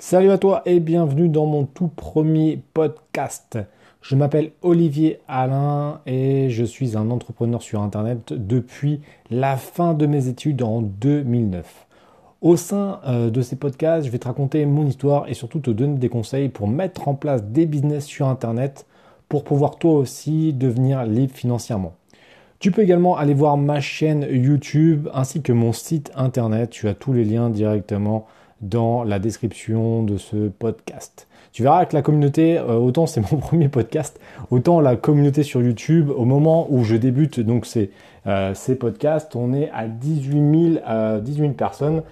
Salut à toi et bienvenue dans mon tout premier podcast. Je m'appelle Olivier Alain et je suis un entrepreneur sur Internet depuis la fin de mes études en 2009. Au sein euh, de ces podcasts, je vais te raconter mon histoire et surtout te donner des conseils pour mettre en place des business sur Internet pour pouvoir toi aussi devenir libre financièrement. Tu peux également aller voir ma chaîne YouTube ainsi que mon site Internet. Tu as tous les liens directement dans la description de ce podcast. Tu verras que la communauté, euh, autant c'est mon premier podcast, autant la communauté sur YouTube, au moment où je débute donc ces, euh, ces podcasts, on est à 18 000, 18 personnes.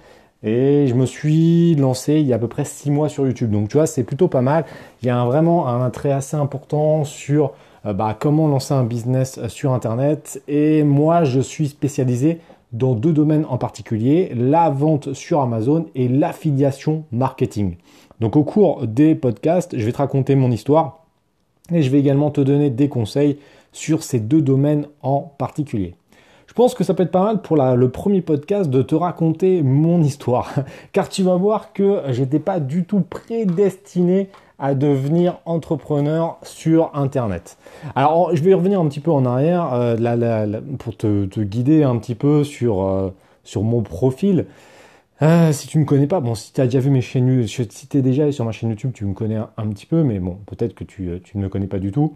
Et je me suis lancé il y a à peu près 6 mois sur YouTube. Donc tu vois, c'est plutôt pas mal. Il y a vraiment un attrait assez important sur euh, bah, comment lancer un business sur Internet. Et moi, je suis spécialisé dans deux domaines en particulier, la vente sur Amazon et l'affiliation marketing. Donc au cours des podcasts, je vais te raconter mon histoire et je vais également te donner des conseils sur ces deux domaines en particulier. Je pense que ça peut être pas mal pour le premier podcast de te raconter mon histoire, car tu vas voir que j'étais pas du tout prédestiné à devenir entrepreneur sur Internet. Alors, je vais revenir un petit peu en arrière euh, pour te, guider un petit peu sur, euh, sur mon profil. Euh, si tu me connais pas, bon, si tu as déjà vu mes chaînes, si tu es déjà sur ma chaîne YouTube, tu me connais un, petit peu, mais bon, peut-être que tu, tu, ne me connais pas du tout.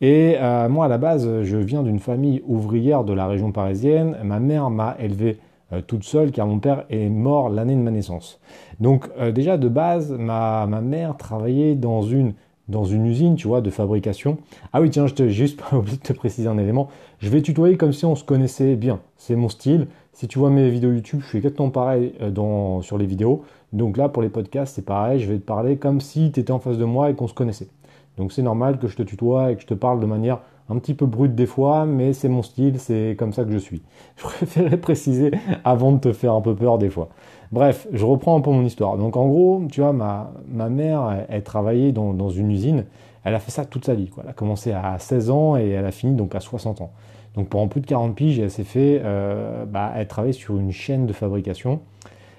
Et moi, à la base, je viens d'une famille ouvrière de la région parisienne. Ma mère m'a élevé euh, toute seule car mon père est mort l'année de ma naissance. Donc euh, déjà de base, ma, ma, mère travaillait dans une, dans une usine, tu vois, de fabrication. Ah oui, tiens, je t'ai juste pas oublié de te préciser un élément. Je vais tutoyer comme si on se connaissait bien. C'est mon style. Si tu vois mes vidéos YouTube, je suis exactement pareil euh, dans, sur les vidéos. Donc là, pour les podcasts, c'est pareil. Je vais te parler comme si tu étais en face de moi et qu'on se connaissait. Donc c'est normal que je te tutoie et que je te parle de manière un petit peu brute des fois, mais c'est mon style, c'est comme ça que je suis. Je préférais préciser avant de te faire un peu peur des fois. Bref, je reprends un peu mon histoire. Donc en gros, tu vois, ma, ma mère, elle, travaillait dans, dans, une usine. Elle a fait ça toute sa vie. Elle a commencé à 16 ans et elle a fini donc à 60 ans. Donc pendant plus de 40 piges, elle s'est fait, euh, bah, elle travaillait sur une chaîne de fabrication.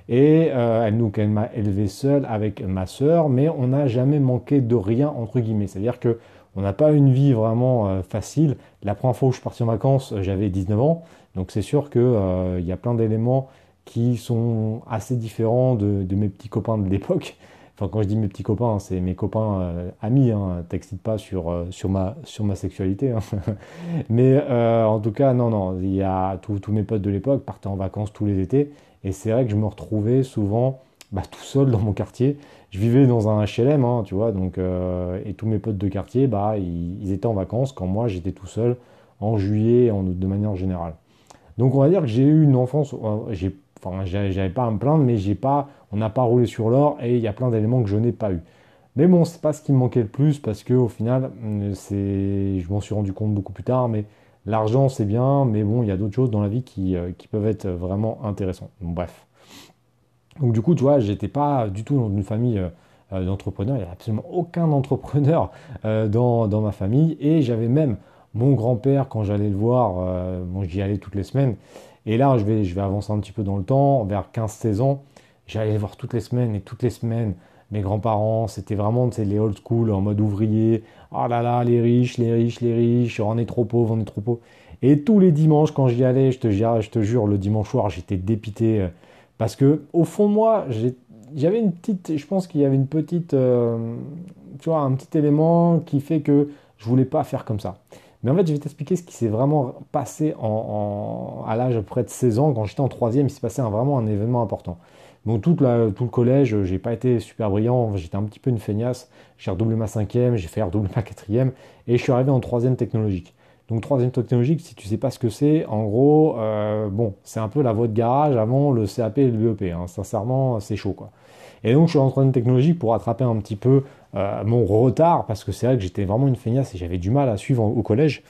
Et euh, elle, elle m'a élevé seule avec ma sœur, mais on n'a jamais manqué de rien entre guillemets. C'est-à-dire que on n'a pas une vie vraiment euh, facile. La première fois où je suis parti en vacances, euh, j'avais 19 ans. Donc c'est sûr qu'il euh, y a plein d'éléments qui sont assez différents de, mes petits copains de l'époque. Enfin, quand je dis mes petits copains, c'est mes copains amis. Hein, T'excites pas sur, sur, ma, sur ma sexualité. Hein. Mais en tout cas, non, non. Il y a tous mes potes de l'époque partaient en vacances tous les étés. Et c'est vrai que je me retrouvais souvent bah, tout seul dans mon quartier. Je vivais dans un HLM, hein, tu vois, donc, euh, et tous mes potes de quartier, bah, ils, étaient en vacances quand moi j'étais tout seul en juillet, de manière générale. Donc on va dire que j'ai eu une enfance, euh, j'ai, enfin, j'avais pas à me plaindre, mais j'ai pas, on n'a pas roulé sur l'or et il y a plein d'éléments que je n'ai pas eu. Mais bon, c'est pas ce qui me manquait le plus parce que au final, euh, je m'en suis rendu compte beaucoup plus tard, mais l'argent c'est bien, mais bon, il y a d'autres choses dans la vie qui peuvent être vraiment intéressantes. bref. Donc du coup, tu vois, j'étais pas du tout dans une famille euh, euh, d'entrepreneurs. Il n'y avait absolument aucun entrepreneur euh, dans, ma famille. Et j'avais même mon grand-père, quand j'allais le voir, bon, j'y allais toutes les semaines. Et là, je vais, avancer un petit peu dans le temps, vers 15-16 ans. J'allais le voir toutes les semaines et toutes les semaines. Mes grands-parents, c'était vraiment les old school en mode ouvrier. Oh là là, les riches, les riches, les riches, on est trop pauvres, on est trop pauvres. Et tous les dimanches, quand j'y allais, je te, je te jure, le dimanche soir, j'étais dépité parce que au fond moi, j'avais une petite, je pense qu'il y avait une petite, euh, tu vois, un petit élément qui fait que je voulais pas faire comme ça. Mais en fait, je vais t'expliquer ce qui s'est vraiment passé à l'âge à peu près de 16 ans. Quand j'étais en troisième, il s'est passé vraiment un événement important. Donc tout, tout le collège, j'ai pas été super brillant, j'étais un petit peu une feignasse. J'ai redoublé ma cinquième, j'ai fait redoubler ma quatrième, et je suis arrivé en troisième technologique. Donc troisième technologique, si tu sais pas ce que c'est, en gros, euh, bon, c'est un peu la voie de garage avant le CAP et le BEP. Hein. Sincèrement, c'est chaud quoi. Et donc je suis en troisième technologique pour rattraper un petit peu euh, mon retard parce que c'est vrai que j'étais vraiment une feignasse et j'avais du mal à suivre au collège.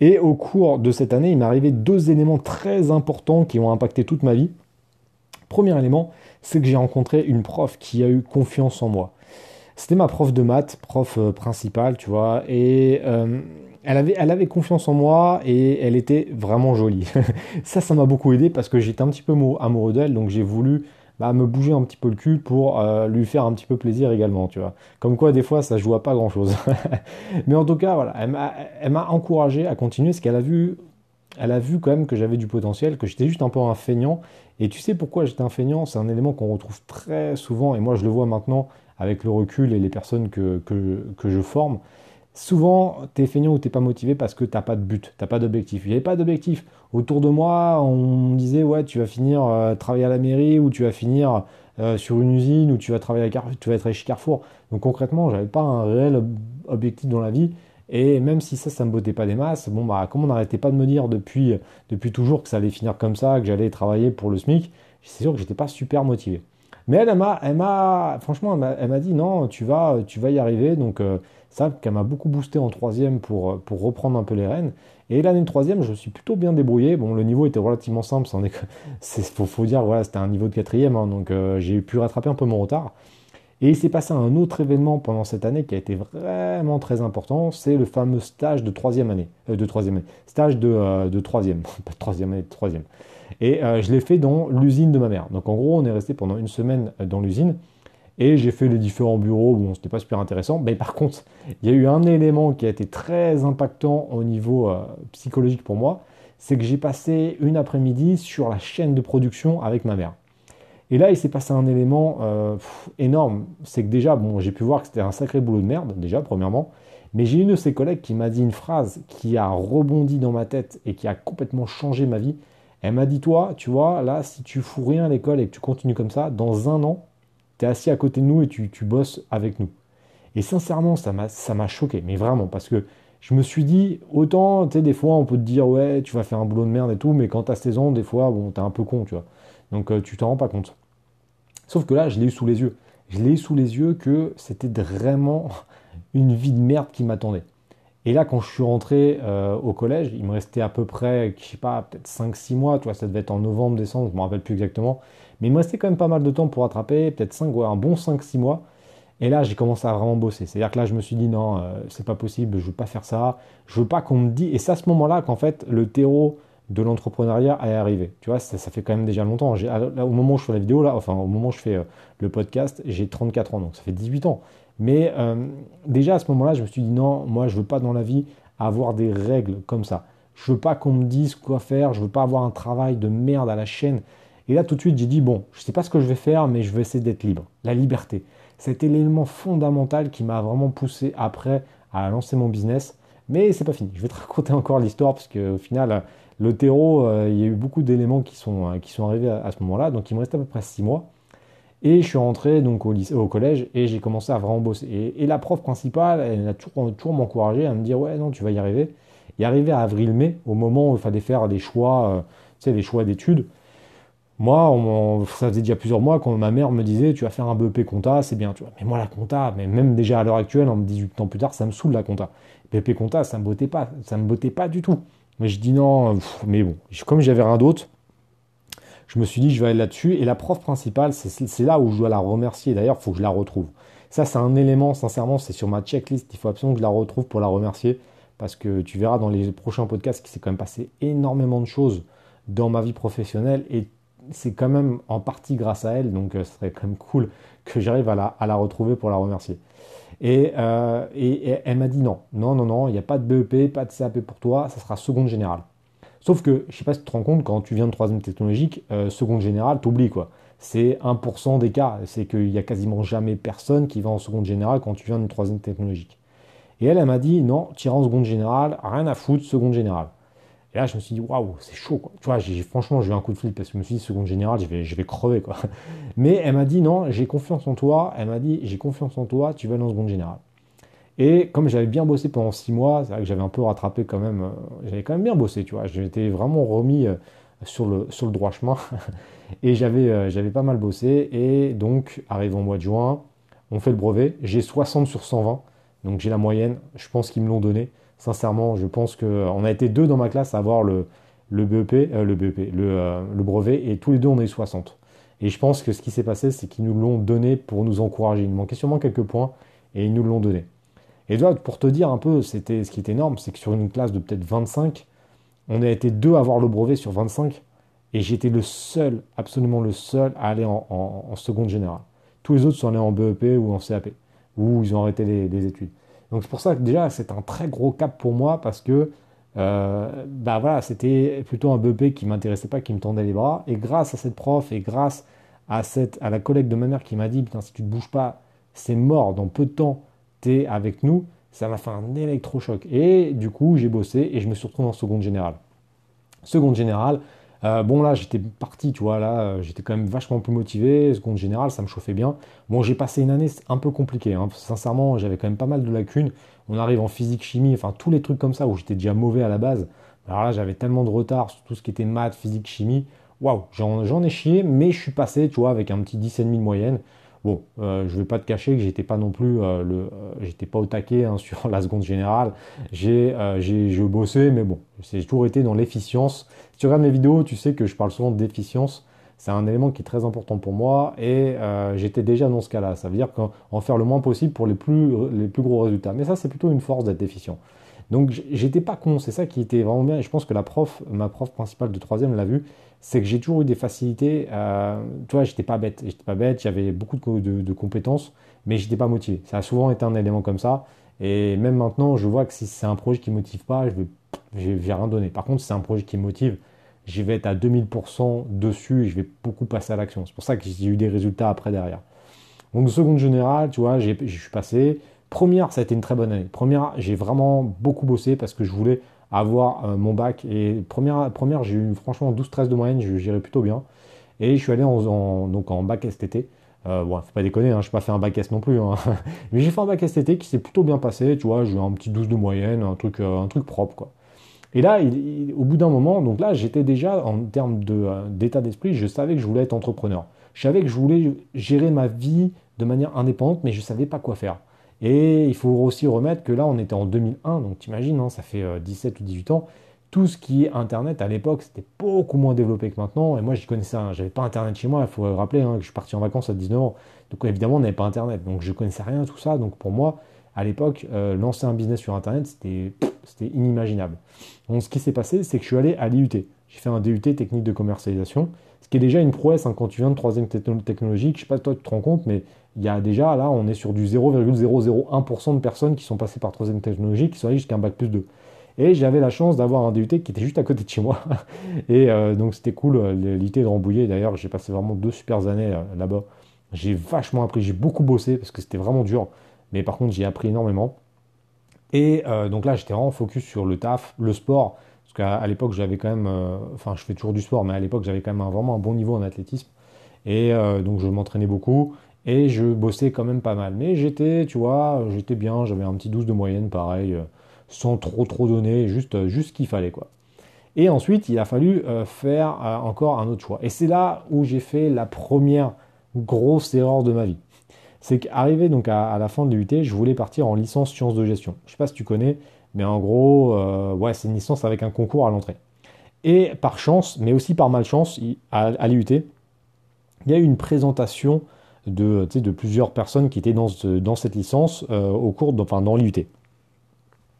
Et au cours de cette année, il m'est arrivé deux éléments très importants qui ont impacté toute ma vie. Premier élément, c'est que j'ai rencontré une prof qui a eu confiance en moi. C'était ma prof de maths, prof euh, principale, tu vois, et elle avait, confiance en moi et elle était vraiment jolie. ça, ça m'a beaucoup aidé parce que j'étais un petit peu amoureux d'elle, donc j'ai voulu bah, me bouger un petit peu le cul pour euh, lui faire un petit peu plaisir également, tu vois. Comme quoi, des fois, ça joue à pas grand chose. Mais en tout cas, voilà, elle m'a encouragé à continuer parce qu'elle a vu, elle a vu quand même que j'avais du potentiel, que j'étais juste un peu un feignant. Et tu sais pourquoi j'étais un feignant? C'est un élément qu'on retrouve très souvent, et moi je le vois maintenant avec le recul et les personnes que, que je forme. Souvent, tu es feignant ou t'es pas motivé parce que t'as pas de but, t'as pas d'objectif. Il n'y avait pas d'objectif. Autour de moi, on disait ouais, tu vas finir euh, travailler à la mairie ou tu vas finir euh, sur une usine ou tu vas travailler à tu vas être chez Carrefour. Donc concrètement, j'avais pas un réel objectif dans la vie. Et même si ça, ça me bottait pas des masses, bon bah comme on n'arrêtait pas de me dire depuis, depuis toujours que ça allait finir comme ça, que j'allais travailler pour le SMIC, c'est sûr que j'étais pas super motivé. Mais elle, elle m'a, franchement, elle m'a dit non, tu vas, tu vas y arriver. Donc euh, ça, qu'elle m'a beaucoup boosté en troisième pour, pour reprendre un peu les rênes. Et l'année de troisième, je suis plutôt bien débrouillé. Bon, le niveau était relativement simple, il faut, faut dire, voilà, c'était un niveau de quatrième, hein, donc euh, j'ai pu rattraper un peu mon retard. Et il s'est passé un autre événement pendant cette année qui a été vraiment très important, c'est le fameux stage de troisième année, euh, de troisième année, stage de, de troisième, pas de troisième année, de troisième. Et je l'ai fait dans l'usine de ma mère. Donc en gros, on est resté pendant une semaine dans l'usine. Et j'ai fait les différents bureaux, bon, c'était pas super intéressant. Mais par contre, il y a eu un élément qui a été très impactant au niveau euh, psychologique pour moi, c'est que j'ai passé une après-midi sur la chaîne de production avec ma mère. Et là, il s'est passé un élément euh, énorme. C'est que déjà, bon, j'ai pu voir que c'était un sacré boulot de merde, déjà, premièrement. Mais j'ai une de ses collègues qui m'a dit une phrase qui a rebondi dans ma tête et qui a complètement changé ma vie. Elle m'a dit, toi, tu vois, là, si tu fous rien à l'école et que tu continues comme ça, dans un an, tu es assis à côté de nous et tu, bosses avec nous. Et sincèrement, ça m'a choqué, mais vraiment, parce que je me suis dit, autant, tu sais, des fois, on peut te dire, ouais, tu vas faire un boulot de merde et tout, mais quand tu as 16 ans, des fois, bon, t'es un peu con, tu vois. Donc, euh, tu t'en rends pas compte. Sauf que là, je l'ai eu sous les yeux. Je l'ai eu sous les yeux que c'était vraiment une vie de merde qui m'attendait. Et là, quand je suis rentré euh, au collège, il me restait à peu près, je sais pas, peut-être 5-6 mois, tu vois, ça devait être en novembre, décembre, je me rappelle plus exactement. Mais il me restait quand même pas mal de temps pour rattraper, peut-être 5, ouais, un bon 5-6 mois. Et là, j'ai commencé à vraiment bosser. C'est-à-dire que là, je me suis dit, non, euh, c'est pas possible, je veux pas faire ça. Je veux pas qu'on me dise. Et c'est à ce moment-là qu'en fait, le terreau de l'entrepreneuriat est arrivé. Tu vois, ça, fait quand même déjà longtemps. au moment où je fais la vidéo, là, enfin, au moment où je fais euh, le podcast, j'ai 34 ans, donc ça fait 18 ans. Mais euh, déjà à ce moment-là, je me suis dit, non, moi, je veux pas dans la vie avoir des règles comme ça. Je veux pas qu'on me dise quoi faire, je veux pas avoir un travail de merde à la chaîne. Et là, tout de suite, j'ai dit, bon, je sais pas ce que je vais faire, mais je vais essayer d'être libre. La liberté. C'était l'élément fondamental qui m'a vraiment poussé après à lancer mon business. Mais c'est pas fini. Je vais te raconter encore l'histoire parce qu'au final, le terreau, euh, il y a eu beaucoup d'éléments qui sont, euh, qui sont arrivés à, ce moment-là. Donc il me restait à peu près six mois. Et je suis rentré donc au, lycée, au collège et j'ai commencé à vraiment bosser. Et, la prof principale, elle a toujours, toujours m'encouragé à me dire ouais non tu vas y arriver. Et arrivé à avril-mai, au moment où il fallait faire des choix, euh, tu sais, des choix d'études, moi, ça faisait déjà plusieurs mois quand ma mère me disait tu vas faire un BEP compta, c'est bien, tu vois. Mais moi, la compta, mais même déjà à l'heure actuelle, en 18 ans plus tard, ça me saoule la compta. BEP compta, ça me bottait pas, ça me bottait pas du tout. Mais je dis non, mais bon, comme j'avais rien d'autre, je me suis dit je vais aller là-dessus. Et la prof principale, c'est là où je dois la remercier. D'ailleurs, il faut que je la retrouve. Ça, c'est un élément, sincèrement, c'est sur ma checklist. Il faut absolument que je la retrouve pour la remercier. Parce que tu verras dans les prochains podcasts qu'il s'est quand même passé énormément de choses dans ma vie professionnelle et c'est quand même en partie grâce à elle, donc euh, ce serait quand même cool que j'arrive à la, retrouver pour la remercier. Euh, et, elle m'a dit non, non, non, non, il n'y a pas de BEP, pas de CAP pour toi, ça sera seconde générale. Sauf que, je sais pas si tu te rends compte, quand tu viens de troisième technologique, euh, seconde générale, t'oublies quoi. C'est 1% des cas, c'est qu'il n'y a quasiment jamais personne qui va en seconde générale quand tu viens d'une troisième technologique. Et elle, elle m'a dit non, tu iras en seconde générale, rien à foutre, seconde générale. Et là, je me suis dit, waouh, c'est chaud, quoi. Tu vois, j'ai, franchement, j'ai eu un coup de flip parce que je me suis dit, seconde générale, je vais, je vais crever, quoi. Mais elle m'a dit, non, j'ai confiance en toi. Elle m'a dit, j'ai confiance en toi, tu vas dans seconde générale. Et comme j'avais bien bossé pendant six mois, c'est vrai que j'avais un peu rattrapé quand même, euh, j'avais quand même bien bossé, tu vois. J'étais vraiment remis euh, sur le, droit chemin. et j'avais, euh, j'avais pas mal bossé. Et donc, arrive au mois de juin, on fait le brevet. J'ai 60 sur 120. Donc j'ai la moyenne. Je pense qu'ils me l'ont donné. Sincèrement, je pense qu'on a été deux dans ma classe à avoir le, BEP, euh, le brevet, et tous les deux on est 60. Et je pense que ce qui s'est passé, c'est qu'ils nous l'ont donné pour nous encourager. Il manquait sûrement quelques points, et ils nous l'ont donné. Et toi, pour te dire un peu, c'était ce qui est énorme, c'est que sur une classe de peut-être 25, on a été deux à avoir le brevet sur 25. Et j'étais le seul, absolument le seul, à aller en, seconde générale. Tous les autres sont allés en BEP ou en CAP, ou ils ont arrêté les, études. Donc c'est pour ça que déjà c'est un très gros cap pour moi parce que euh, bah voilà, c'était plutôt un BEP qui m'intéressait pas, qui me tendait les bras. Et grâce à cette prof et grâce à, cette, à la collègue de ma mère qui m'a dit Putain, si tu ne bouges pas, c'est mort, dans peu de temps, avec nous, ça m'a fait un électrochoc. Et du coup, j'ai bossé et je me suis retrouvé en seconde générale. Seconde générale, euh, bon là j'étais parti, tu vois, là euh, j'étais quand même vachement plus motivé, seconde générale, ça me chauffait bien. Bon j'ai passé une année un peu compliquée, hein. sincèrement j'avais quand même pas mal de lacunes. On arrive en physique, chimie, enfin tous les trucs comme ça où j'étais déjà mauvais à la base. Alors là j'avais tellement de retard sur tout ce qui était maths, physique, chimie. Waouh, j'en ai chié, mais je suis passé, tu vois, avec un petit 10,5 de moyenne. Bon, euh, je ne vais pas te cacher que j'étais pas non plus euh, euh, j'étais pas au taquet hein, sur la seconde générale. J'ai, j'ai, bossé, mais bon, j'ai toujours été dans l'efficience. Si tu regardes mes vidéos, tu sais que je parle souvent d'efficience. C'est un élément qui est très important pour moi et j'étais déjà dans ce cas-là. Ça veut dire qu'en faire le moins possible pour les plus, les plus gros résultats. Mais ça, c'est plutôt une force d'être efficient. Donc j'étais pas con, c'est ça qui était vraiment bien. Et je pense que la prof, ma prof principale de troisième l'a vu c'est que j'ai toujours eu des facilités. Euh, tu vois, j'étais pas bête. J'étais pas bête, j'avais beaucoup de, compétences, mais j'étais pas motivé. Ça a souvent été un élément comme ça. Et même maintenant, je vois que si c'est un projet qui motive pas, je vais, vais rien donner. Par contre, si c'est un projet qui motive, je vais être à 2000% dessus et je vais beaucoup passer à l'action. C'est pour ça que j'ai eu des résultats après derrière. Donc, seconde générale, tu vois, je suis passé. Première, ça a été une très bonne année. Première, j'ai vraiment beaucoup bossé parce que je voulais avoir euh, mon bac. Et première, première j'ai eu franchement 12-13 de moyenne, je gérais plutôt bien. Et je suis allé en, donc en bac STT. Euh, bon, faut pas déconner, hein, je n'ai pas fait un bac S non plus. Hein. Mais j'ai fait un bac STT qui s'est plutôt bien passé, tu vois, j'ai eu un petit 12 de moyenne, un truc, euh, un truc propre, quoi. Et là, au bout d'un moment, donc là, j'étais déjà, en termes euh, d'état d'esprit, je savais que je voulais être entrepreneur. Je savais que je voulais gérer ma vie de manière indépendante, mais je ne savais pas quoi faire. Et il faut aussi remettre que là, on était en 2001, donc t'imagines, hein, ça fait 17 euh, ou 18 ans. Tout ce qui est Internet à l'époque, c'était beaucoup moins développé que maintenant. Et moi, j'y connaissais, hein, j'avais pas Internet chez moi. Il faut rappeler hein, que je suis parti en vacances à 19 ans. Donc évidemment, on n'avait pas Internet. Donc je connaissais rien tout ça. Donc pour moi, à l'époque, euh, lancer un business sur Internet, c'était inimaginable. Donc ce qui s'est passé, c'est que je suis allé à l'IUT. J'ai fait un DUT technique de commercialisation, ce qui est déjà une prouesse quand tu viens de troisième technologique. Je sais pas toi tu te rends compte, mais il y a déjà, là, on est sur du 0,001% de personnes qui sont passées par troisième technologie, qui sont allées jusqu'à un bac plus 2. Et j'avais la chance d'avoir un DUT qui était juste à côté de chez moi. Et euh, donc c'était cool, euh, l'IT de Rambouillet. D'ailleurs, j'ai passé vraiment deux super années euh, là-bas. J'ai vachement appris, j'ai beaucoup bossé parce que c'était vraiment dur. Mais par contre, j'ai appris énormément. Et donc là, j'étais vraiment focus sur le taf, le sport. Parce qu'à l'époque, j'avais quand même, enfin, je fais toujours du sport, mais à l'époque, j'avais quand même vraiment un bon niveau en athlétisme. Et donc, je m'entraînais beaucoup et je bossais quand même pas mal. Mais j'étais, tu vois, j'étais bien, j'avais un petit 12 de moyenne, pareil, euh, sans trop trop donner, juste, euh, juste ce qu'il fallait, quoi. Et ensuite, il a fallu euh, faire encore un autre choix. Et c'est là où j'ai fait la première grosse erreur de ma vie. C'est qu'arrivé donc à, la fin de l'UT, je voulais partir en licence sciences de gestion. Je sais pas si tu connais, mais en gros, ouais, c'est une licence avec un concours à l'entrée. Et par chance, mais aussi par malchance, à, à l'UT, il y a eu une présentation de, de plusieurs personnes qui étaient dans, cette licence euh, au cours, de, enfin dans l'IUT.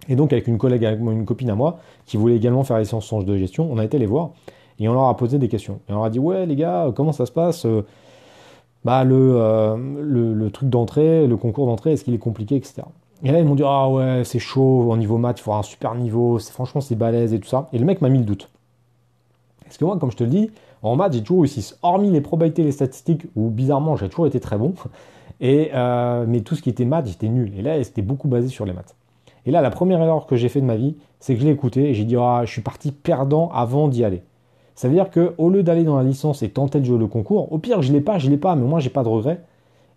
Et donc avec une collègue, une copine à moi, qui voulait également faire la licence sciences de gestion, on a été les voir et on leur a posé des questions. Et on leur a dit ouais les gars, comment ça se passe euh, bah, euh, le, truc d'entrée, le concours d'entrée, est-ce qu'il est compliqué, etc. Et là, ils m'ont dit, ah ouais, c'est chaud, au niveau maths, il faut un super niveau, franchement, c'est balèze et tout ça. Et le mec m'a mis le doute. Parce que moi, comme je te le dis, en maths, j'ai toujours réussi, hormis les probabilités les statistiques, où bizarrement, j'ai toujours été très bon. Et, euh, mais tout ce qui était maths, j'étais nul. Et là, c'était beaucoup basé sur les maths. Et là, la première erreur que j'ai fait de ma vie, c'est que je l'ai écouté et j'ai dit, ah, je suis parti perdant avant d'y aller. Ça veut dire qu'au lieu d'aller dans la licence et tenter de jouer le concours, au pire, je l'ai pas, je l'ai pas, mais moi, j'ai pas de regrets.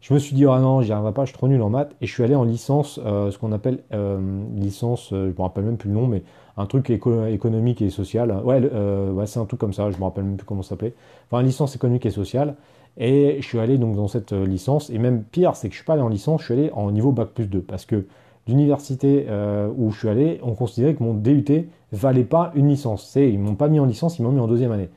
Je me suis dit, ah non, j'y arriverai pas, je suis trop nul en maths. Et je suis allé en licence, euh, ce qu'on appelle euh, licence, je me rappelle même plus le nom, mais un truc économique et social. Ouais, euh, ouais c'est un truc comme ça, je me rappelle même plus comment ça s'appelait. Enfin, licence économique et sociale. Et je suis allé donc dans cette euh, licence. Et même pire, c'est que je suis pas allé en licence, je suis allé en niveau bac plus 2. Parce que l'université euh, où je suis allé, on considérait que mon DUT valait pas une licence. C'est, ils m'ont pas mis en licence, ils m'ont mis en deuxième année.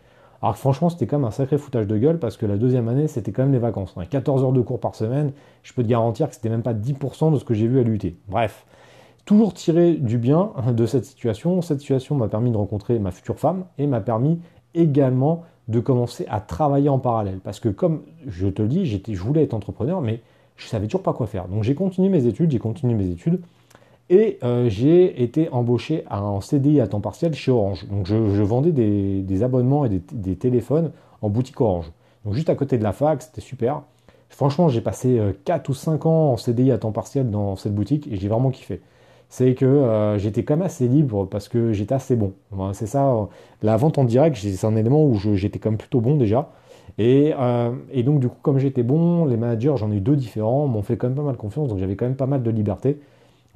Alors franchement, c'était quand même un sacré foutage de gueule parce que la deuxième année, c'était quand même les vacances. 14 heures de cours par semaine, je peux te garantir que c'était même pas 10% de ce que j'ai vu à l'UT. Bref, toujours tirer du bien de cette situation. Cette situation m'a permis de rencontrer ma future femme et m'a permis également de commencer à travailler en parallèle. Parce que comme je te le dis, je voulais être entrepreneur, mais je savais toujours pas quoi faire. Donc j'ai continué mes études, j'ai continué mes études. Et euh, j'ai été embauché en CDI à temps partiel chez Orange. Donc je, vendais des, abonnements et des, téléphones en boutique Orange. Donc juste à côté de la fac, c'était super. Franchement, j'ai passé 4 euh, ou 5 ans en CDI à temps partiel dans cette boutique et j'ai vraiment kiffé. C'est que euh, j'étais quand même assez libre parce que j'étais assez bon. c'est ça, la vente en direct, c'est un élément où j'étais quand même plutôt bon déjà. Et, et donc du coup, comme j'étais bon, les managers, j'en ai eu deux différents, m'ont fait quand même pas mal confiance, donc j'avais quand même pas mal de liberté.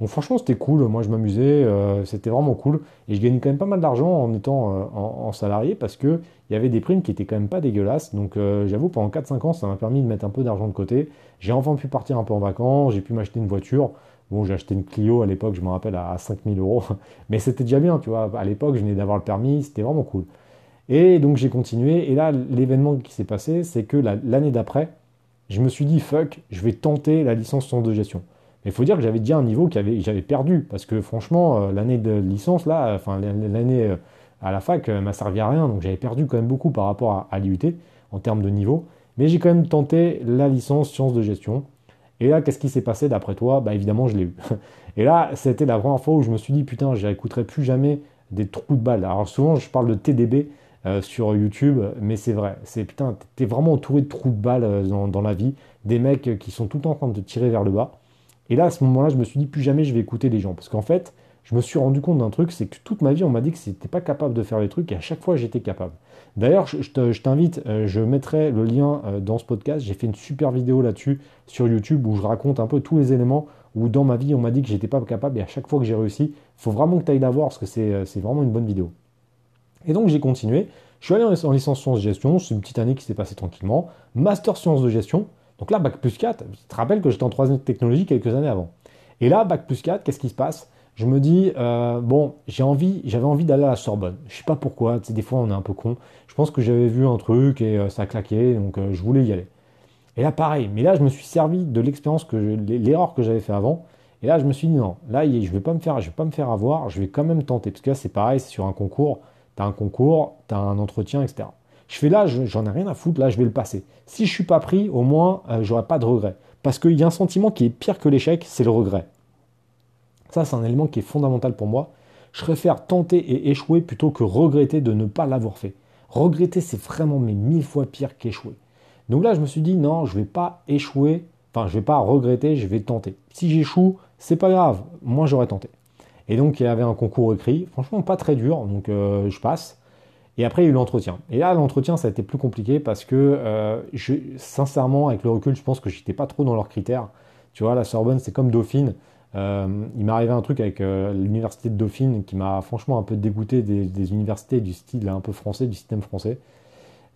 Donc franchement, c'était cool. Moi, je m'amusais. Euh, c'était vraiment cool. Et je gagnais quand même pas mal d'argent en étant euh, en, salarié parce qu'il y avait des primes qui étaient quand même pas dégueulasses. Donc euh, j'avoue, pendant 4-5 ans, ça m'a permis de mettre un peu d'argent de côté. J'ai enfin pu partir un peu en vacances. J'ai pu m'acheter une voiture. Bon, j'ai acheté une Clio à l'époque, je me rappelle, à 5000 euros. Mais c'était déjà bien, tu vois. À l'époque, je venais d'avoir le permis. C'était vraiment cool. Et donc j'ai continué. Et là, l'événement qui s'est passé, c'est que l'année d'après, je me suis dit, fuck, je vais tenter la licence sans de gestion. Mais il faut dire que j'avais déjà un niveau que j'avais perdu. Parce que franchement, euh, l'année de licence, là, enfin l'année euh, à la fac, euh, m'a servi à rien. Donc j'avais perdu quand même beaucoup par rapport à, l'IUT en termes de niveau. Mais j'ai quand même tenté la licence sciences de gestion. Et là, qu'est-ce qui s'est passé d'après toi? Bah évidemment, je l'ai eu. Et là, c'était la première fois où je me suis dit, putain, je n'écouterai plus jamais des trous de balles. Alors souvent, je parle de TDB sur YouTube, mais c'est vrai. C'est putain, t'es vraiment entouré de trous de balles dans, dans, la vie. Des mecs qui sont tout le temps en train de tirer vers le bas. Et là, à ce moment-là, je me suis dit, plus jamais je vais écouter les gens. Parce qu'en fait, je me suis rendu compte d'un truc, c'est que toute ma vie, on m'a dit que n'était pas capable de faire les trucs, et à chaque fois, j'étais capable. D'ailleurs, je t'invite, euh, je mettrai le lien euh, dans ce podcast. J'ai fait une super vidéo là-dessus sur YouTube où je raconte un peu tous les éléments où dans ma vie, on m'a dit que j'étais pas capable, et à chaque fois que j'ai réussi, il faut vraiment que tu ailles la voir parce que euh, c'est vraiment une bonne vidéo. Et donc, j'ai continué. Je suis allé en licence sciences de gestion, c'est une petite année qui s'est passée tranquillement. Master sciences de gestion, donc là, Bac plus 4, tu te rappelles que j'étais en troisième technologie quelques années avant. Et là, Bac plus 4, qu'est-ce qui se passe? Je me dis, euh, bon, j'ai envie, j'avais envie d'aller à la Sorbonne. Je sais pas pourquoi, des fois on est un peu con. Je pense que j'avais vu un truc et euh, ça claquait, donc euh, je voulais y aller. Et là, pareil, mais là, je me suis servi de l'expérience, que l'erreur que j'avais fait avant. Et là, je me suis dit, non, là, je vais pas me faire, je vais pas me faire avoir, je vais quand même tenter. Parce que là, c'est pareil, c'est sur un concours, tu as un concours, tu as un entretien, etc. Je fais là, j'en ai rien à foutre, là je vais le passer. Si je suis pas pris, au moins euh, j'aurai pas de regret. Parce qu'il y a un sentiment qui est pire que l'échec, c'est le regret. Ça, c'est un élément qui est fondamental pour moi. Je préfère tenter et échouer plutôt que regretter de ne pas l'avoir fait. Regretter, c'est vraiment mais mille fois pire qu'échouer. Donc là, je me suis dit non, je vais pas échouer, enfin je vais pas regretter, je vais tenter. Si j'échoue, c'est pas grave, moi j'aurais tenté. Et donc il y avait un concours écrit, franchement pas très dur, donc euh, je passe. Et après, il y a eu l'entretien. Et là, l'entretien, ça a été plus compliqué parce que, euh, sincèrement, avec le recul, je pense que j'étais pas trop dans leurs critères. Tu vois, la Sorbonne, c'est comme Dauphine. Euh, il m'est arrivé un truc avec euh, l'université de Dauphine qui m'a franchement un peu dégoûté des, universités du style un peu français, du système français.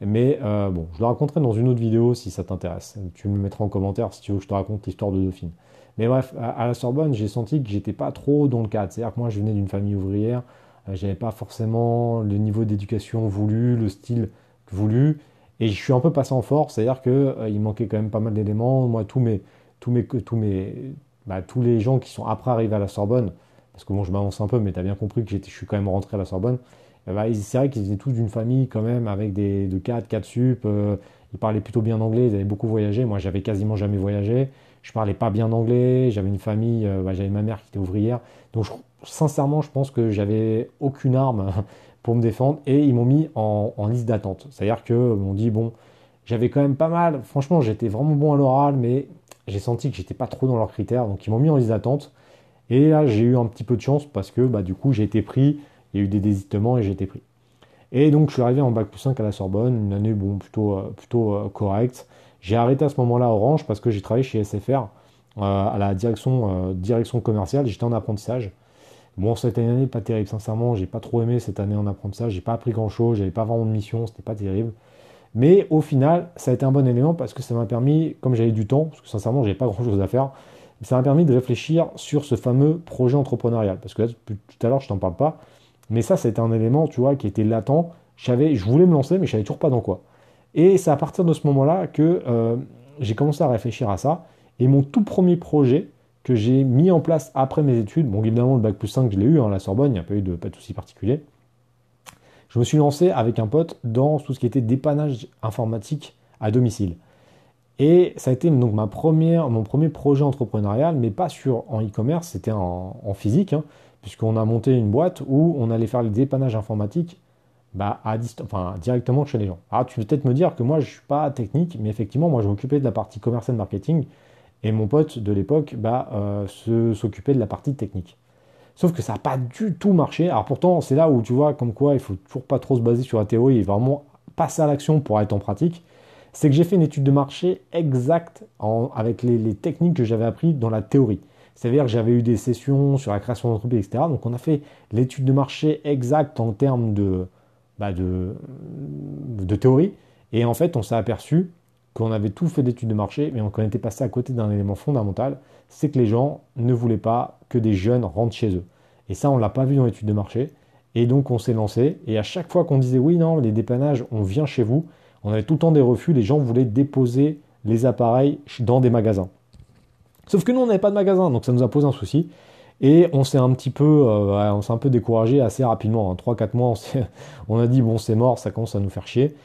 Mais bon, je le raconterai dans une autre vidéo si ça t'intéresse. Tu me mettras en commentaire si tu veux que je te raconte l'histoire de Dauphine. Mais bref, à, la Sorbonne, j'ai senti que j'étais pas trop dans le cadre. C'est-à-dire que moi, je venais d'une famille ouvrière. Euh, j'avais pas forcément le niveau d'éducation voulu, le style voulu. Et je suis un peu passé en force, c'est-à-dire qu'il euh, il manquait quand même pas mal d'éléments. Moi, tous mes, tous mes, tous mes, bah, tous les gens qui sont après arrivés à la Sorbonne, parce que bon, je m'avance un peu, mais tu bien compris que je suis quand même rentré à la Sorbonne. Eh bah, c'est vrai qu'ils étaient tous d'une famille quand même avec des de 4, 4 sup. Euh, ils parlaient plutôt bien anglais, ils avaient beaucoup voyagé. Moi, j'avais quasiment jamais voyagé. Je parlais pas bien anglais. J'avais une famille, bah, j'avais ma mère qui était ouvrière. Donc, sincèrement, je pense que j'avais aucune arme pour me défendre et ils m'ont mis en, liste d'attente. C'est-à-dire qu'ils m'ont dit, bon, j'avais quand même pas mal, franchement, j'étais vraiment bon à l'oral, mais j'ai senti que j'étais pas trop dans leurs critères, donc ils m'ont mis en liste d'attente. Et là, j'ai eu un petit peu de chance parce que bah, du coup, j'ai été pris, il y a eu des désitements et j'ai été pris. Et donc, je suis arrivé en bac plus 5 à la Sorbonne, une année bon, plutôt, euh, plutôt euh, correcte. J'ai arrêté à ce moment-là Orange parce que j'ai travaillé chez SFR euh, à la direction, direction commerciale, j'étais en apprentissage. Bon, cette année, pas terrible, sincèrement, j'ai pas trop aimé cette année en apprentissage, j'ai pas appris grand chose, j'avais pas vraiment de mission, c'était pas terrible. Mais au final, ça a été un bon élément parce que ça m'a permis, comme j'avais du temps, parce que sincèrement, j'avais pas grand chose à faire, ça m'a permis de réfléchir sur ce fameux projet entrepreneurial. Parce que là, tout à l'heure, je t'en parle pas, mais ça, c'était un élément, tu vois, qui était latent. Je, voulais me lancer, mais je savais toujours pas dans quoi. Et c'est à partir de ce moment-là que euh, j'ai commencé à réfléchir à ça. Et mon tout premier projet, que j'ai mis en place après mes études. Bon, évidemment, le bac plus 5, je l'ai eu hein, la Sorbonne, il n'y a pas eu de, pas de soucis particuliers. Je me suis lancé avec un pote dans tout ce qui était dépannage informatique à domicile. Et ça a été donc mon premier projet entrepreneurial, mais pas sur en e-commerce, c'était en, physique, hein, puisqu'on a monté une boîte où on allait faire le dépannage informatique bah, à enfin, directement chez les gens. Alors tu peux peut-être me dire que moi je ne suis pas technique, mais effectivement moi je m'occupais de la partie commercial marketing et mon pote de l'époque bah, euh, s'occupait de la partie technique. Sauf que ça n'a pas du tout marché. Alors pourtant c'est là où tu vois comme quoi il faut toujours pas trop se baser sur la théorie et vraiment passer à l'action pour être en pratique. C'est que j'ai fait une étude de marché exacte avec les, techniques que j'avais appris dans la théorie. C'est-à-dire que j'avais eu des sessions sur la création d'entreprise, etc. Donc on a fait l'étude de marché exacte en termes bah, de, de théorie. Et en fait, on s'est aperçu qu'on avait tout fait d'études de marché, mais qu'on était passé à côté d'un élément fondamental, c'est que les gens ne voulaient pas que des jeunes rentrent chez eux. Et ça, on ne l'a pas vu dans l'étude de marché. Et donc, on s'est lancé. Et à chaque fois qu'on disait oui, non, les dépannages, on vient chez vous, on avait tout le temps des refus. Les gens voulaient déposer les appareils dans des magasins. Sauf que nous, on n'avait pas de magasin, donc ça nous a posé un souci. Et on s'est un petit peu, euh, on s'est un peu découragé assez rapidement. En 3-4 mois, on, a dit bon, c'est mort, ça commence à nous faire chier.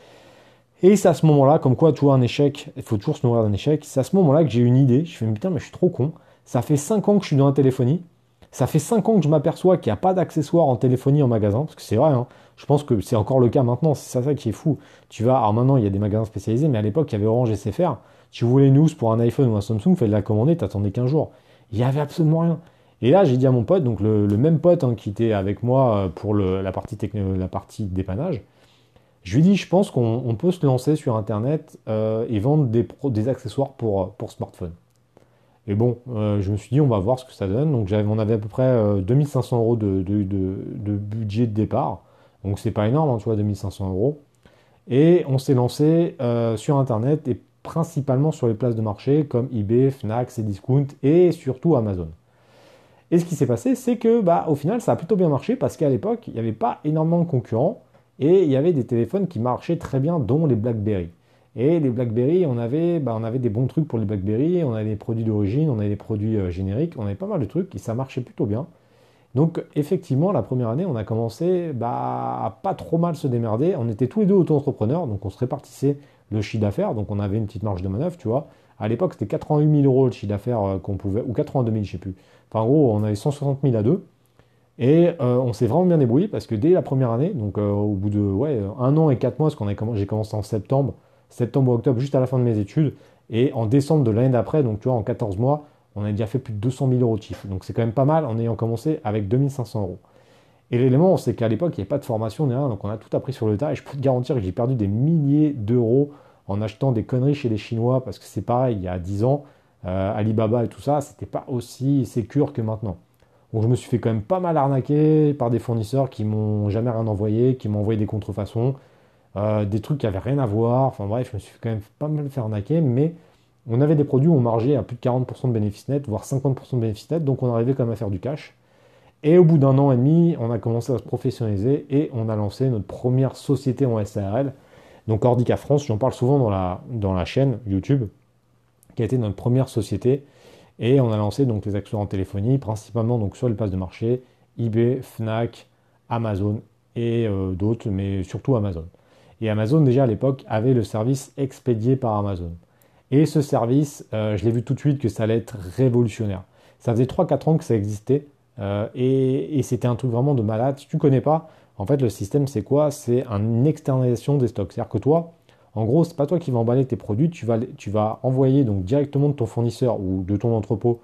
Et c'est à ce moment-là, comme quoi, tu vois, un échec, il faut toujours se nourrir d'un échec. C'est à ce moment-là que j'ai une idée. Je fais, putain, mais je suis trop con. Ça fait 5 ans que je suis dans la téléphonie. Ça fait 5 ans que je m'aperçois qu'il n'y a pas d'accessoires en téléphonie en magasin. Parce que c'est vrai, hein. je pense que c'est encore le cas maintenant. C'est ça qui est fou. Tu vas, alors maintenant, il y a des magasins spécialisés, mais à l'époque, il y avait Orange SFR. Tu voulais une news pour un iPhone ou un Samsung, fallait la commander, t'attendais 15 jours. Il n'y avait absolument rien. Et là, j'ai dit à mon pote, donc le, même pote hein, qui était avec moi euh, pour la, partie la partie dépannage, je lui dit, je pense qu'on peut se lancer sur Internet euh, et vendre des, accessoires pour, pour smartphone. Et bon, euh, je me suis dit, on va voir ce que ça donne. Donc on avait à peu près 2500 euros de, budget de départ. Donc c'est pas énorme, hein, tu vois, 2500 euros. Et on s'est lancé sur Internet et principalement sur les places de marché comme eBay, Fnac, Cdiscount et surtout Amazon. Et ce qui s'est passé, c'est que bah, au final, ça a plutôt bien marché parce qu'à l'époque, il n'y avait pas énormément de concurrents et il y avait des téléphones qui marchaient très bien, dont les BlackBerry. Et les BlackBerry, on avait, bah, des bons trucs pour les BlackBerry, on avait des produits d'origine, on avait des produits euh, génériques, on avait pas mal de trucs et ça marchait plutôt bien. Donc effectivement, la première année, on a commencé bah, à pas trop mal se démerder. On était tous les deux auto-entrepreneurs, donc on se répartissait le chiffre d'affaires, donc on avait une petite marge de manœuvre, tu vois. À l'époque, c'était 88 000 euros le chiffre d'affaires euh, qu'on pouvait, ou 82 000, je sais plus. Enfin, en gros, on avait 160 000 à deux. Et euh, on s'est vraiment bien débrouillé parce que dès la première année, donc euh, au bout de un an et quatre mois, parce qu'on j'ai commencé en septembre, septembre ou octobre, juste à la fin de mes études, et en décembre de l'année d'après, donc tu vois, en 14 mois, on a déjà fait plus de 200 000 euros de chiffre. Donc c'est quand même pas mal en ayant commencé avec 2500 euros. Et l'élément, c'est qu'à l'époque, il n'y avait pas de formation ni donc on a tout appris sur le tas, et je peux te garantir que j'ai perdu des milliers d'euros en achetant des conneries chez les Chinois, parce que c'est pareil, il y a 10 ans, euh, Alibaba et tout ça, c'était pas aussi sécure que maintenant. Donc je me suis fait quand même pas mal arnaquer par des fournisseurs qui m'ont jamais rien envoyé, qui m'ont envoyé des contrefaçons, euh, des trucs qui avaient rien à voir. Enfin bref, je me suis quand même pas mal fait arnaquer, mais on avait des produits où on margeait à plus de 40% de bénéfices nets, voire 50% de bénéfices nets, donc on arrivait quand même à faire du cash. Et au bout d'un an et demi, on a commencé à se professionnaliser et on a lancé notre première société en SARL donc Ordica France, j'en parle souvent dans la, dans la chaîne YouTube, qui a été notre première société. Et on a lancé donc les accessoires en téléphonie, principalement donc sur les places de marché, eBay, Fnac, Amazon et euh, d'autres, mais surtout Amazon. Et Amazon déjà à l'époque avait le service expédié par Amazon. Et ce service, euh, je l'ai vu tout de suite que ça allait être révolutionnaire. Ça faisait 3-4 ans que ça existait euh, et, et c'était un truc vraiment de malade. Si tu connais pas, en fait, le système, c'est quoi? C'est une externalisation des stocks. C'est-à-dire que toi, en gros, c'est pas toi qui vas emballer tes produits, tu vas, envoyer donc directement de ton fournisseur ou de ton entrepôt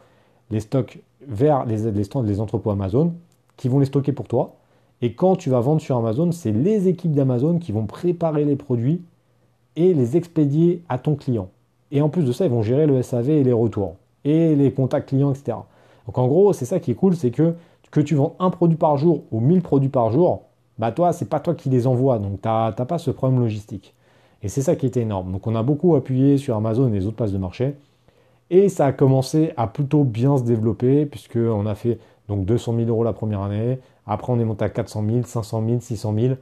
les stocks vers les, les entrepôts Amazon qui vont les stocker pour toi. Et quand tu vas vendre sur Amazon, c'est les équipes d'Amazon qui vont préparer les produits et les expédier à ton client. Et en plus de ça, ils vont gérer le SAV et les retours et les contacts clients, etc. Donc en gros, c'est ça qui est cool, c'est que que tu vends un produit par jour ou 1000 produits par jour, bah toi, c'est pas toi qui les envoies, donc tu n'as pas ce problème logistique. Et c'est ça qui était énorme. Donc on a beaucoup appuyé sur Amazon et les autres places de marché. Et ça a commencé à plutôt bien se développer, puisqu'on a fait donc 200 000 euros la première année. Après, on est monté à 400 000, 500 000, 600 000.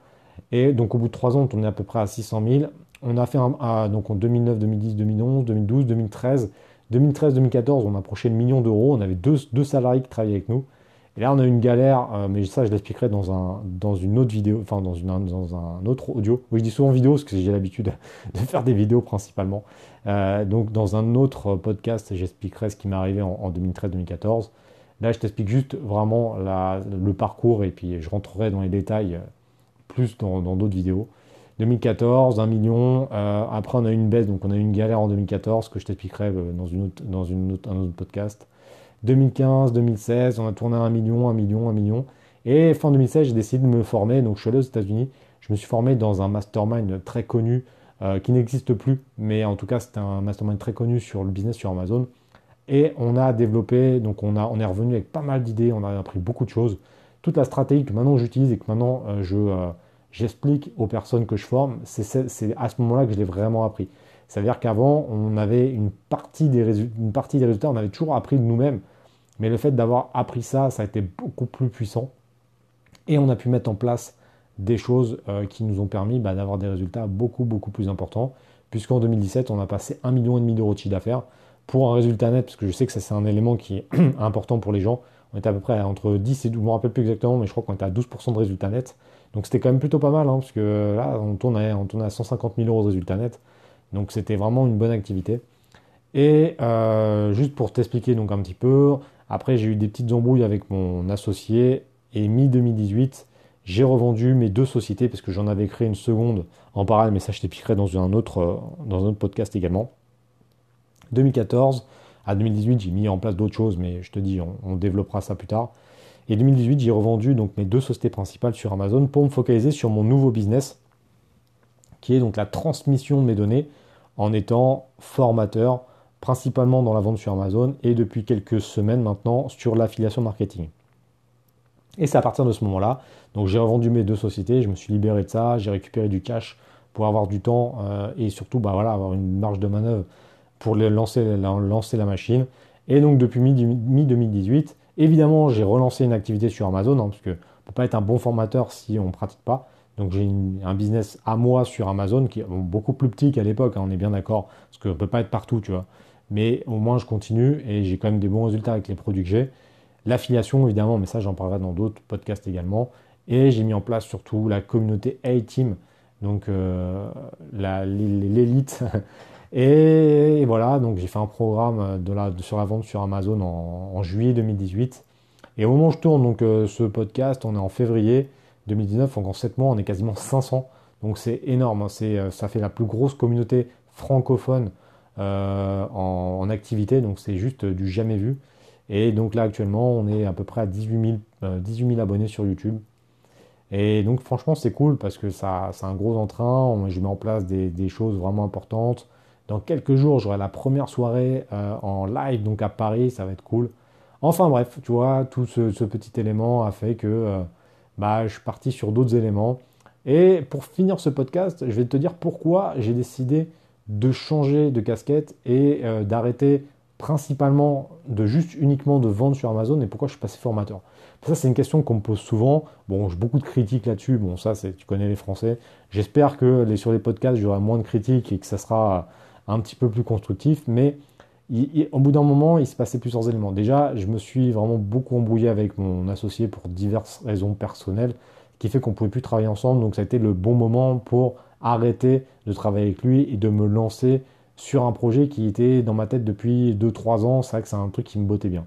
Et donc au bout de 3 ans, on est à peu près à 600 000. On a fait un, donc en 2009, 2010, 2011, 2012, 2013. 2013-2014, on approchait le million d'euros. On avait deux salariés qui travaillaient avec nous. Et là, on a une galère, euh, mais ça, je l'expliquerai dans, un, dans une autre vidéo, enfin dans, dans un autre audio. Oui, je dis souvent vidéo parce que j'ai l'habitude de faire des vidéos principalement. Euh, donc, dans un autre podcast, j'expliquerai ce qui m'est arrivé en, 2013-2014. Là, je t'explique juste vraiment le parcours et puis je rentrerai dans les détails plus dans d'autres vidéos. 2014, 1 million. Euh, après, on a eu une baisse, donc on a eu une galère en 2014 que je t'expliquerai dans, une dans une autre, un autre podcast. 2015, 2016, on a tourné à 1 million, 1 million, 1 million. Et fin 2016, j'ai décidé de me former. Donc, je suis allé aux États-Unis. Je me suis formé dans un mastermind très connu euh, qui n'existe plus, mais en tout cas, c'était un mastermind très connu sur le business sur Amazon. Et on a développé, donc on, a, on est revenu avec pas mal d'idées, on a appris beaucoup de choses. Toute la stratégie que maintenant j'utilise et que maintenant euh, je, euh, j'explique aux personnes que je forme, c'est à ce moment-là que je l'ai vraiment appris. C'est-à-dire qu'avant, on avait une partie, des une partie des résultats, on avait toujours appris de nous-mêmes. Mais le fait d'avoir appris ça, ça a été beaucoup plus puissant. Et on a pu mettre en place des choses euh, qui nous ont permis bah, d'avoir des résultats beaucoup, beaucoup plus importants. Puisqu'en 2017, on a passé 1,5 million d'euros de chiffre d'affaires pour un résultat net, parce que je sais que ça c'est un élément qui est important pour les gens. On était à peu près entre 10 et 12, je ne me rappelle plus exactement, mais je crois qu'on était à 12% de résultat net. Donc c'était quand même plutôt pas mal, hein, parce que là, on tournait, on à 150 000 euros de résultat net. Donc c'était vraiment une bonne activité. Et euh, juste pour t'expliquer donc un petit peu, après j'ai eu des petites embrouilles avec mon associé et mi-2018, j'ai revendu mes deux sociétés parce que j'en avais créé une seconde en parallèle, mais ça je t'expliquerai dans un autre, euh, dans un autre podcast également. 2014 à 2018, j'ai mis en place d'autres choses, mais je te dis, on, développera ça plus tard. Et 2018, j'ai revendu donc mes deux sociétés principales sur Amazon pour me focaliser sur mon nouveau business, qui est donc la transmission de mes données en étant formateur, principalement dans la vente sur Amazon et depuis quelques semaines maintenant sur l'affiliation marketing. Et c'est à partir de ce moment-là, donc j'ai revendu mes deux sociétés, je me suis libéré de ça, j'ai récupéré du cash pour avoir du temps euh, et surtout bah voilà, avoir une marge de manœuvre pour lancer, lancer la machine. Et donc depuis mi-2018, évidemment j'ai relancé une activité sur Amazon, hein, parce que ne peut pas être un bon formateur si on ne pratique pas. Donc j'ai un business à moi sur Amazon qui est beaucoup plus petit qu'à l'époque, hein, on est bien d'accord, parce qu'on ne peut pas être partout, tu vois. Mais au moins je continue et j'ai quand même des bons résultats avec les produits que j'ai. L'affiliation, évidemment, mais ça j'en parlerai dans d'autres podcasts également. Et j'ai mis en place surtout la communauté A-Team, donc euh, l'élite. et, voilà, donc j'ai fait un programme sur la vente sur Amazon en, juillet 2018. Et au moment où je tourne donc, euh, ce podcast, on est en février 2019, donc en 7 mois, on est quasiment 500. Donc c'est énorme, hein. euh, ça fait la plus grosse communauté francophone en, en, activité, donc c'est juste du jamais vu. Et donc là actuellement on est à peu près à 18 000, abonnés sur YouTube. Et donc franchement c'est cool parce que ça c'est un gros entrain, je mets en place des, choses vraiment importantes. Dans quelques jours j'aurai la première soirée euh, en live donc à Paris, ça va être cool. Enfin bref, tu vois, tout ce, petit élément a fait que euh, bah, je suis parti sur d'autres éléments. Et pour finir ce podcast, je vais te dire pourquoi j'ai décidé de changer de casquette et euh, d'arrêter principalement de juste uniquement de vendre sur Amazon et pourquoi je suis passé formateur Ça, c'est une question qu'on me pose souvent. Bon, j'ai beaucoup de critiques là-dessus. Bon, ça, c'est, tu connais les Français. J'espère que les, sur les podcasts, j'aurai moins de critiques et que ça sera un petit peu plus constructif. Mais au bout d'un moment, il se passait plusieurs éléments. Déjà, je me suis vraiment beaucoup embrouillé avec mon associé pour diverses raisons personnelles qui fait qu'on ne pouvait plus travailler ensemble. Donc, ça a été le bon moment pour arrêter de travailler avec lui et de me lancer sur un projet qui était dans ma tête depuis 2-3 ans. C'est vrai que c'est un truc qui me bottait bien.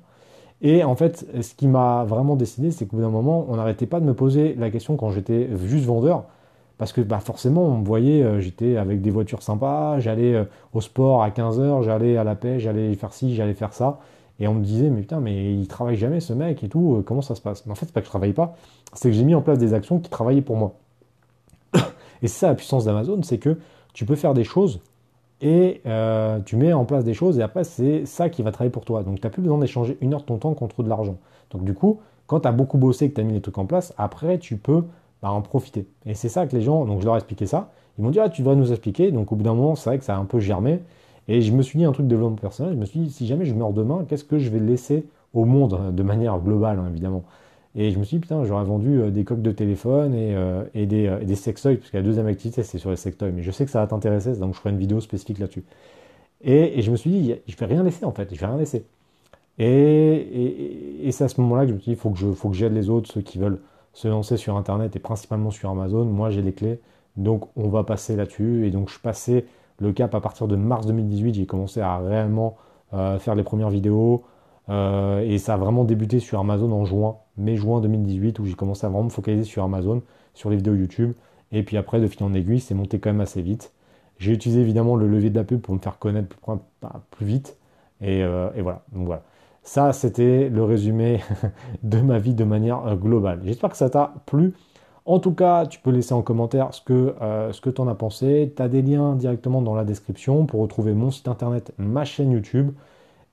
Et en fait, ce qui m'a vraiment décidé, c'est qu'au bout d'un moment, on n'arrêtait pas de me poser la question quand j'étais juste vendeur. Parce que bah, forcément, on me voyait, euh, j'étais avec des voitures sympas, j'allais euh, au sport à 15h, j'allais à la pêche, j'allais faire ci, j'allais faire ça. Et on me disait, mais putain, mais il travaille jamais ce mec et tout, euh, comment ça se passe? Mais en fait, c'est pas que je travaille pas, c'est que j'ai mis en place des actions qui travaillaient pour moi. Et c'est ça la puissance d'Amazon, c'est que tu peux faire des choses et euh, tu mets en place des choses et après c'est ça qui va travailler pour toi. Donc tu n'as plus besoin d'échanger une heure de ton temps contre de l'argent. Donc du coup, quand tu as beaucoup bossé et que tu as mis les trucs en place, après tu peux bah, en profiter. Et c'est ça que les gens, donc je leur ai expliqué ça, ils m'ont dit ah tu devrais nous expliquer. Donc au bout d'un moment, c'est vrai que ça a un peu germé. Et je me suis dit un truc de développement personnel, je me suis dit si jamais je meurs demain, qu'est-ce que je vais laisser au monde de manière globale hein, évidemment. Et je me suis dit, putain, j'aurais vendu euh, des coques de téléphone et, euh, des, euh, des sextoys, parce que la deuxième activité, c'est sur les sextoys. Mais je sais que ça va t'intéresser, donc je ferai une vidéo spécifique là-dessus. Et, je me suis dit, je vais rien laisser en fait, je vais rien laisser. Et, c'est à ce moment-là que je me il faut que, je, faut que j'aide les autres, ceux qui veulent se lancer sur Internet et principalement sur Amazon. Moi, j'ai les clés. Donc, on va passer là-dessus. Et donc, je passais le cap à partir de mars 2018. J'ai commencé à réellement euh, faire les premières vidéos. Euh, et ça a vraiment débuté sur Amazon en juin, mai-juin 2018, où j'ai commencé à vraiment me focaliser sur Amazon, sur les vidéos YouTube. Et puis après, de fil en aiguille, c'est monté quand même assez vite. J'ai utilisé évidemment le levier de la pub pour me faire connaître plus, vite. Et, euh, voilà. Voilà. Ça, c'était le résumé de ma vie de manière globale. J'espère que ça t'a plu. En tout cas, tu peux laisser en commentaire ce que, euh, que tu en as pensé. Tu as des liens directement dans la description pour retrouver mon site internet, ma chaîne YouTube.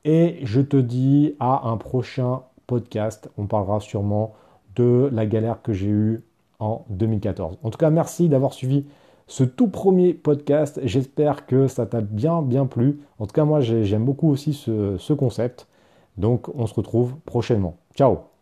Et je te dis à un prochain podcast. On parlera sûrement de la galère que j'ai eue en 2014. En tout cas, merci d'avoir suivi ce tout premier podcast. J'espère que ça t'a bien, bien plu. En tout cas, moi, j'aime beaucoup aussi ce, ce concept. Donc, on se retrouve prochainement. Ciao